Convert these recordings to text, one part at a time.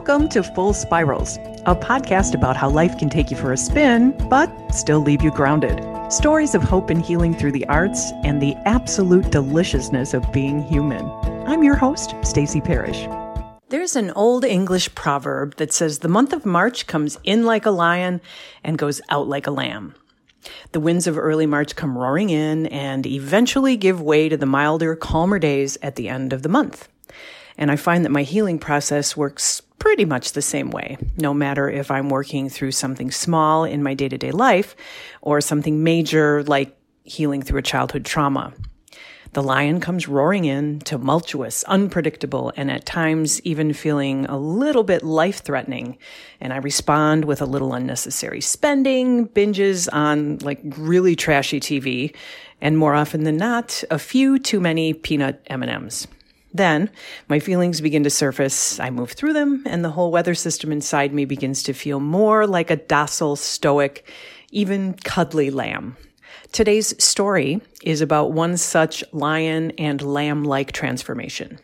Welcome to Full Spirals, a podcast about how life can take you for a spin, but still leave you grounded. Stories of hope and healing through the arts and the absolute deliciousness of being human. I'm your host, Stacy Parrish. There's an old English proverb that says the month of March comes in like a lion and goes out like a lamb. The winds of early March come roaring in and eventually give way to the milder, calmer days at the end of the month. And I find that my healing process works pretty much the same way, no matter if I'm working through something small in my day to day life or something major like healing through a childhood trauma. The lion comes roaring in, tumultuous, unpredictable, and at times even feeling a little bit life threatening. And I respond with a little unnecessary spending, binges on like really trashy TV, and more often than not, a few too many peanut M&Ms. Then my feelings begin to surface. I move through them and the whole weather system inside me begins to feel more like a docile, stoic, even cuddly lamb. Today's story is about one such lion and lamb like transformation.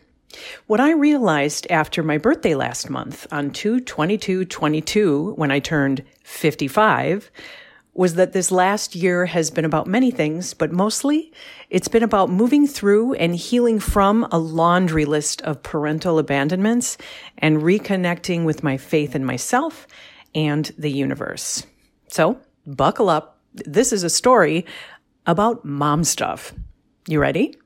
What I realized after my birthday last month on 2 22 22, when I turned 55, was that this last year has been about many things, but mostly it's been about moving through and healing from a laundry list of parental abandonments and reconnecting with my faith in myself and the universe. So buckle up. This is a story about mom stuff. You ready?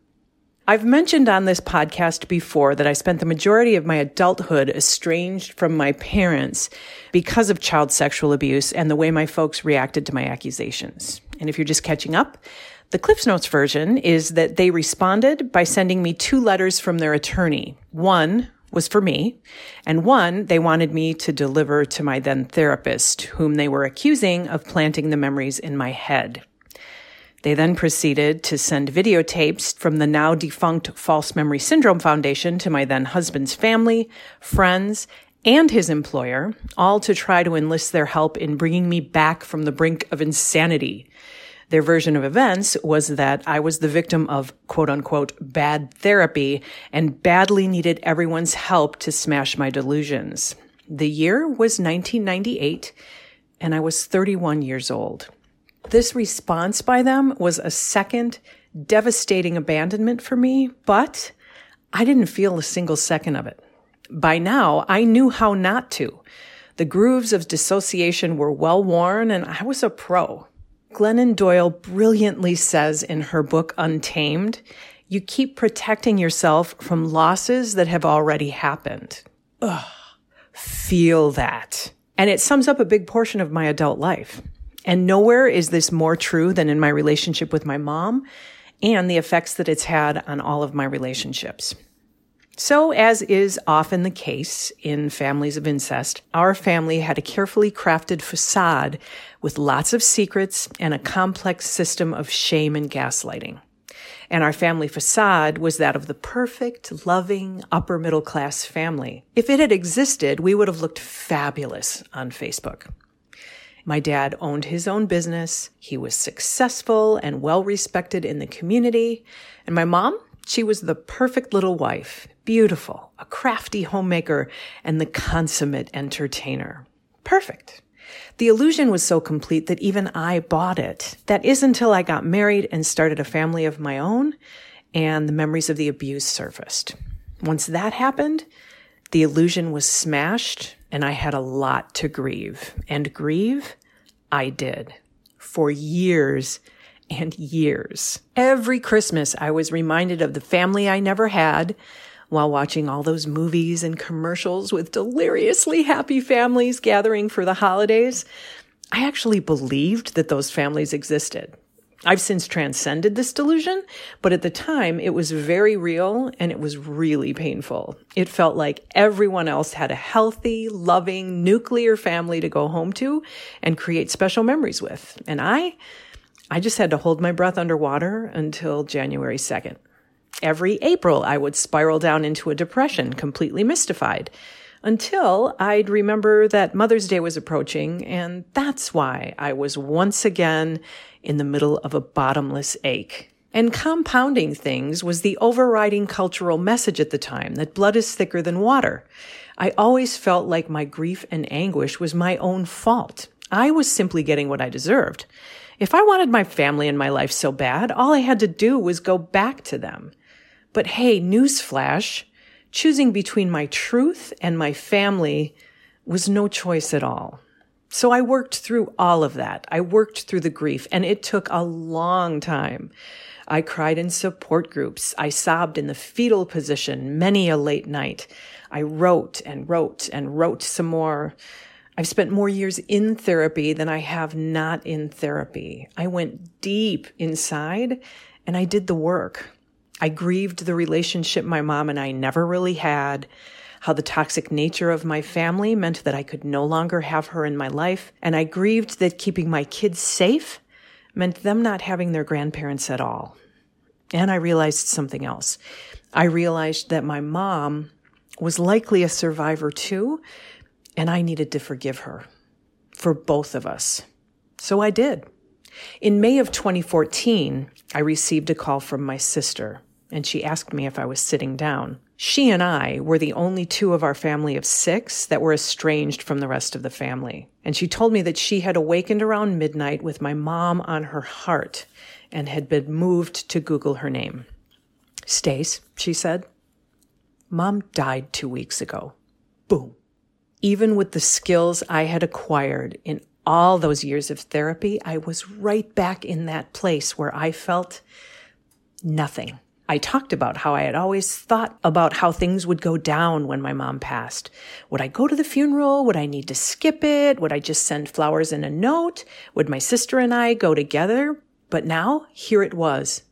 I've mentioned on this podcast before that I spent the majority of my adulthood estranged from my parents because of child sexual abuse and the way my folks reacted to my accusations. And if you're just catching up, the Cliffs Notes version is that they responded by sending me two letters from their attorney. One was for me, and one they wanted me to deliver to my then therapist, whom they were accusing of planting the memories in my head. They then proceeded to send videotapes from the now defunct False Memory Syndrome Foundation to my then husband's family, friends, and his employer, all to try to enlist their help in bringing me back from the brink of insanity. Their version of events was that I was the victim of quote unquote bad therapy and badly needed everyone's help to smash my delusions. The year was 1998 and I was 31 years old. This response by them was a second devastating abandonment for me, but I didn't feel a single second of it. By now, I knew how not to. The grooves of dissociation were well worn and I was a pro. Glennon Doyle brilliantly says in her book Untamed, you keep protecting yourself from losses that have already happened. Ugh, feel that. And it sums up a big portion of my adult life. And nowhere is this more true than in my relationship with my mom and the effects that it's had on all of my relationships. So, as is often the case in families of incest, our family had a carefully crafted facade with lots of secrets and a complex system of shame and gaslighting. And our family facade was that of the perfect, loving, upper middle class family. If it had existed, we would have looked fabulous on Facebook. My dad owned his own business. He was successful and well respected in the community. And my mom, she was the perfect little wife, beautiful, a crafty homemaker, and the consummate entertainer. Perfect. The illusion was so complete that even I bought it. That is until I got married and started a family of my own and the memories of the abuse surfaced. Once that happened, the illusion was smashed and I had a lot to grieve. And grieve, I did for years and years. Every Christmas, I was reminded of the family I never had while watching all those movies and commercials with deliriously happy families gathering for the holidays. I actually believed that those families existed. I've since transcended this delusion, but at the time it was very real and it was really painful. It felt like everyone else had a healthy, loving, nuclear family to go home to and create special memories with. And I, I just had to hold my breath underwater until January 2nd. Every April, I would spiral down into a depression, completely mystified until I'd remember that Mother's Day was approaching, and that's why I was once again in the middle of a bottomless ache. And compounding things was the overriding cultural message at the time that blood is thicker than water. I always felt like my grief and anguish was my own fault. I was simply getting what I deserved. If I wanted my family in my life so bad, all I had to do was go back to them. But hey, newsflash, choosing between my truth and my family was no choice at all. So I worked through all of that. I worked through the grief and it took a long time. I cried in support groups. I sobbed in the fetal position many a late night. I wrote and wrote and wrote some more. I've spent more years in therapy than I have not in therapy. I went deep inside and I did the work. I grieved the relationship my mom and I never really had, how the toxic nature of my family meant that I could no longer have her in my life, and I grieved that keeping my kids safe meant them not having their grandparents at all. And I realized something else. I realized that my mom was likely a survivor too, and I needed to forgive her for both of us. So I did. In May of 2014, I received a call from my sister and she asked me if I was sitting down. She and I were the only two of our family of six that were estranged from the rest of the family. And she told me that she had awakened around midnight with my mom on her heart and had been moved to Google her name. Stace, she said, Mom died two weeks ago. Boom. Even with the skills I had acquired in all those years of therapy, I was right back in that place where I felt nothing. I talked about how I had always thought about how things would go down when my mom passed. Would I go to the funeral? Would I need to skip it? Would I just send flowers and a note? Would my sister and I go together? But now, here it was.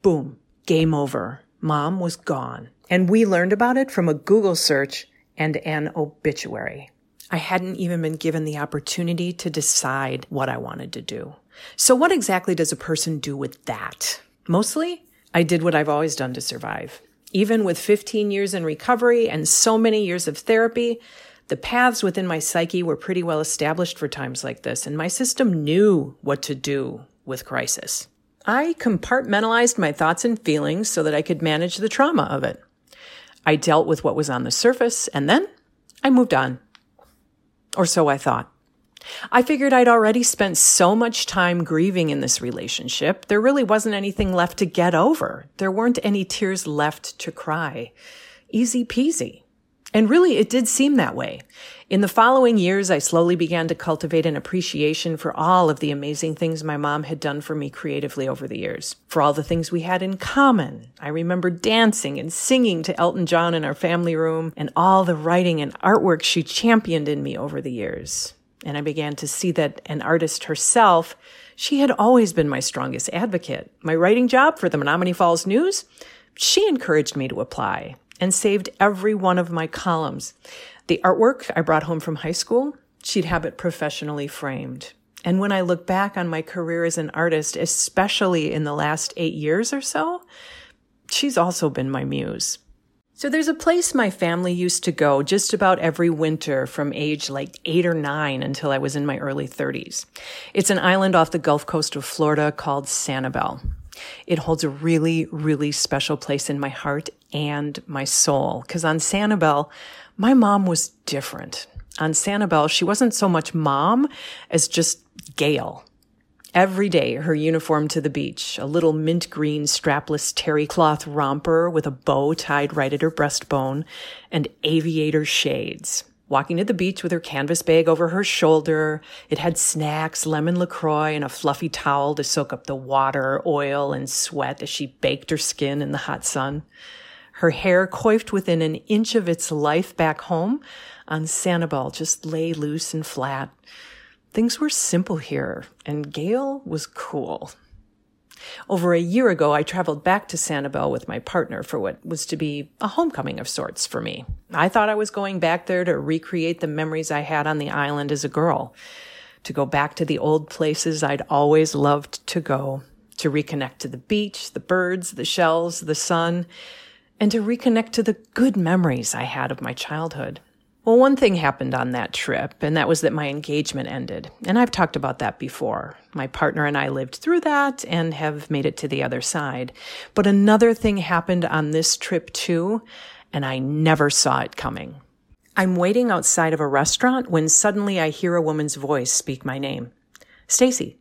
Boom. Game over. Mom was gone. And we learned about it from a Google search and an obituary. I hadn't even been given the opportunity to decide what I wanted to do. So what exactly does a person do with that? Mostly I did what I've always done to survive. Even with 15 years in recovery and so many years of therapy, the paths within my psyche were pretty well established for times like this, and my system knew what to do with crisis. I compartmentalized my thoughts and feelings so that I could manage the trauma of it. I dealt with what was on the surface, and then I moved on. Or so I thought. I figured I'd already spent so much time grieving in this relationship, there really wasn't anything left to get over. There weren't any tears left to cry. Easy peasy. And really, it did seem that way. In the following years, I slowly began to cultivate an appreciation for all of the amazing things my mom had done for me creatively over the years, for all the things we had in common. I remember dancing and singing to Elton John in our family room and all the writing and artwork she championed in me over the years and I began to see that an artist herself, she had always been my strongest advocate. My writing job for the Menomonee Falls News, she encouraged me to apply and saved every one of my columns. The artwork I brought home from high school, she'd have it professionally framed. And when I look back on my career as an artist, especially in the last eight years or so, she's also been my muse. So there's a place my family used to go just about every winter from age like eight or nine until I was in my early 30s. It's an island off the Gulf Coast of Florida called Sanibel. It holds a really, really special place in my heart and my soul. Cause on Sanibel, my mom was different. On Sanibel, she wasn't so much mom as just Gail. Every day, her uniform to the beach, a little mint green strapless terry cloth romper with a bow tied right at her breastbone, and aviator shades. Walking to the beach with her canvas bag over her shoulder, it had snacks, lemon LaCroix, and a fluffy towel to soak up the water, oil, and sweat as she baked her skin in the hot sun. Her hair coiffed within an inch of its life back home on Sanibel just lay loose and flat. Things were simple here, and Gail was cool. Over a year ago, I traveled back to Sanibel with my partner for what was to be a homecoming of sorts for me. I thought I was going back there to recreate the memories I had on the island as a girl, to go back to the old places I'd always loved to go, to reconnect to the beach, the birds, the shells, the sun, and to reconnect to the good memories I had of my childhood. Well, one thing happened on that trip, and that was that my engagement ended. And I've talked about that before. My partner and I lived through that and have made it to the other side. But another thing happened on this trip too, and I never saw it coming. I'm waiting outside of a restaurant when suddenly I hear a woman's voice speak my name. Stacy.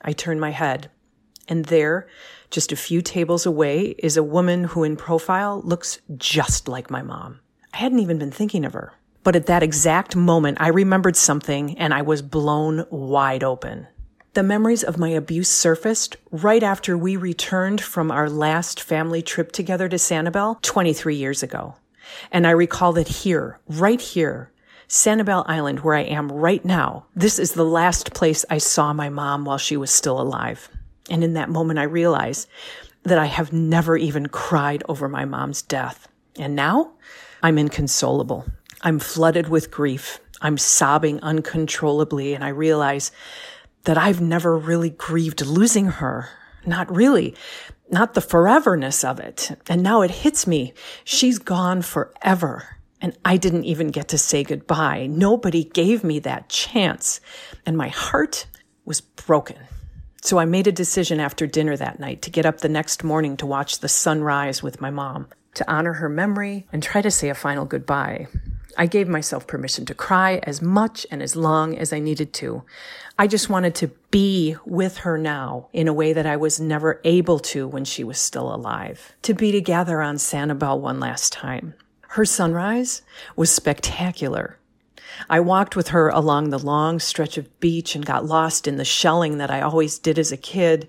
I turn my head, and there, just a few tables away, is a woman who in profile looks just like my mom. I hadn't even been thinking of her. But at that exact moment, I remembered something and I was blown wide open. The memories of my abuse surfaced right after we returned from our last family trip together to Sanibel 23 years ago. And I recall that here, right here, Sanibel Island, where I am right now, this is the last place I saw my mom while she was still alive. And in that moment, I realized that I have never even cried over my mom's death. And now I'm inconsolable. I'm flooded with grief. I'm sobbing uncontrollably. And I realize that I've never really grieved losing her. Not really not the foreverness of it. And now it hits me. She's gone forever. And I didn't even get to say goodbye. Nobody gave me that chance. And my heart was broken. So I made a decision after dinner that night to get up the next morning to watch the sunrise with my mom, to honor her memory and try to say a final goodbye. I gave myself permission to cry as much and as long as I needed to. I just wanted to be with her now in a way that I was never able to when she was still alive. To be together on Sanibel one last time. Her sunrise was spectacular. I walked with her along the long stretch of beach and got lost in the shelling that I always did as a kid.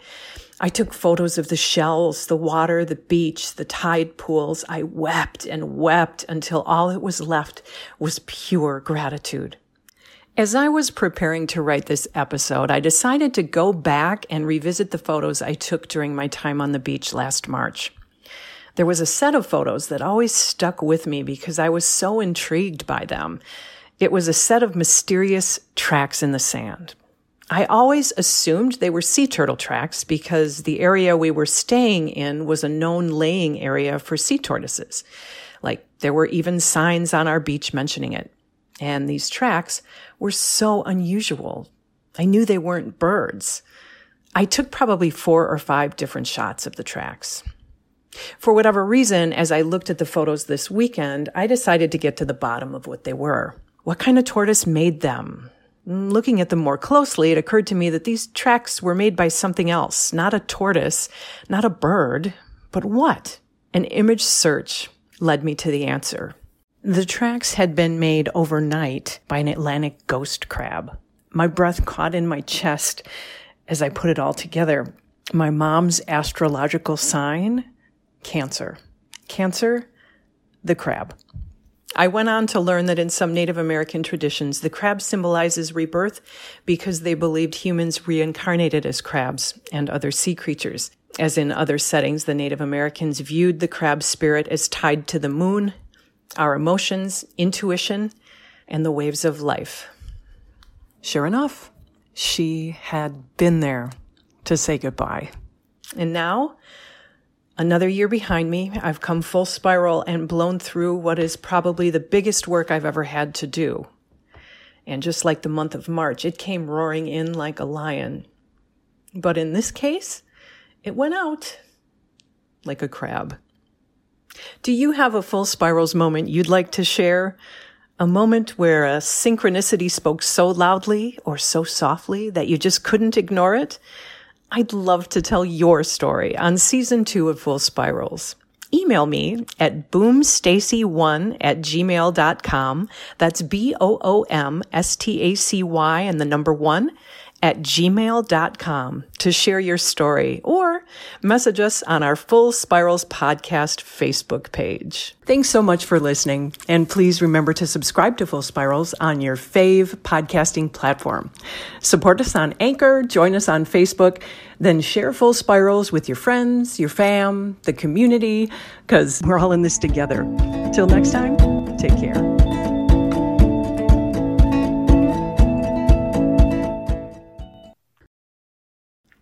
I took photos of the shells, the water, the beach, the tide pools. I wept and wept until all that was left was pure gratitude. As I was preparing to write this episode, I decided to go back and revisit the photos I took during my time on the beach last March. There was a set of photos that always stuck with me because I was so intrigued by them. It was a set of mysterious tracks in the sand. I always assumed they were sea turtle tracks because the area we were staying in was a known laying area for sea tortoises. Like there were even signs on our beach mentioning it. And these tracks were so unusual. I knew they weren't birds. I took probably four or five different shots of the tracks. For whatever reason, as I looked at the photos this weekend, I decided to get to the bottom of what they were. What kind of tortoise made them? Looking at them more closely, it occurred to me that these tracks were made by something else, not a tortoise, not a bird, but what? An image search led me to the answer. The tracks had been made overnight by an Atlantic ghost crab. My breath caught in my chest as I put it all together. My mom's astrological sign, Cancer. Cancer, the crab. I went on to learn that in some Native American traditions, the crab symbolizes rebirth because they believed humans reincarnated as crabs and other sea creatures. As in other settings, the Native Americans viewed the crab spirit as tied to the moon, our emotions, intuition, and the waves of life. Sure enough, she had been there to say goodbye. And now, Another year behind me, I've come full spiral and blown through what is probably the biggest work I've ever had to do. And just like the month of March, it came roaring in like a lion. But in this case, it went out like a crab. Do you have a full spirals moment you'd like to share? A moment where a synchronicity spoke so loudly or so softly that you just couldn't ignore it? I'd love to tell your story on season two of Full Spirals. Email me at boomstacy1 at gmail.com. That's B O O M S T A C Y and the number one at gmail.com to share your story or message us on our Full Spirals Podcast Facebook page. Thanks so much for listening. And please remember to subscribe to Full Spirals on your fave podcasting platform. Support us on Anchor, join us on Facebook, then share Full Spirals with your friends, your fam, the community, because we're all in this together. Till next time, take care.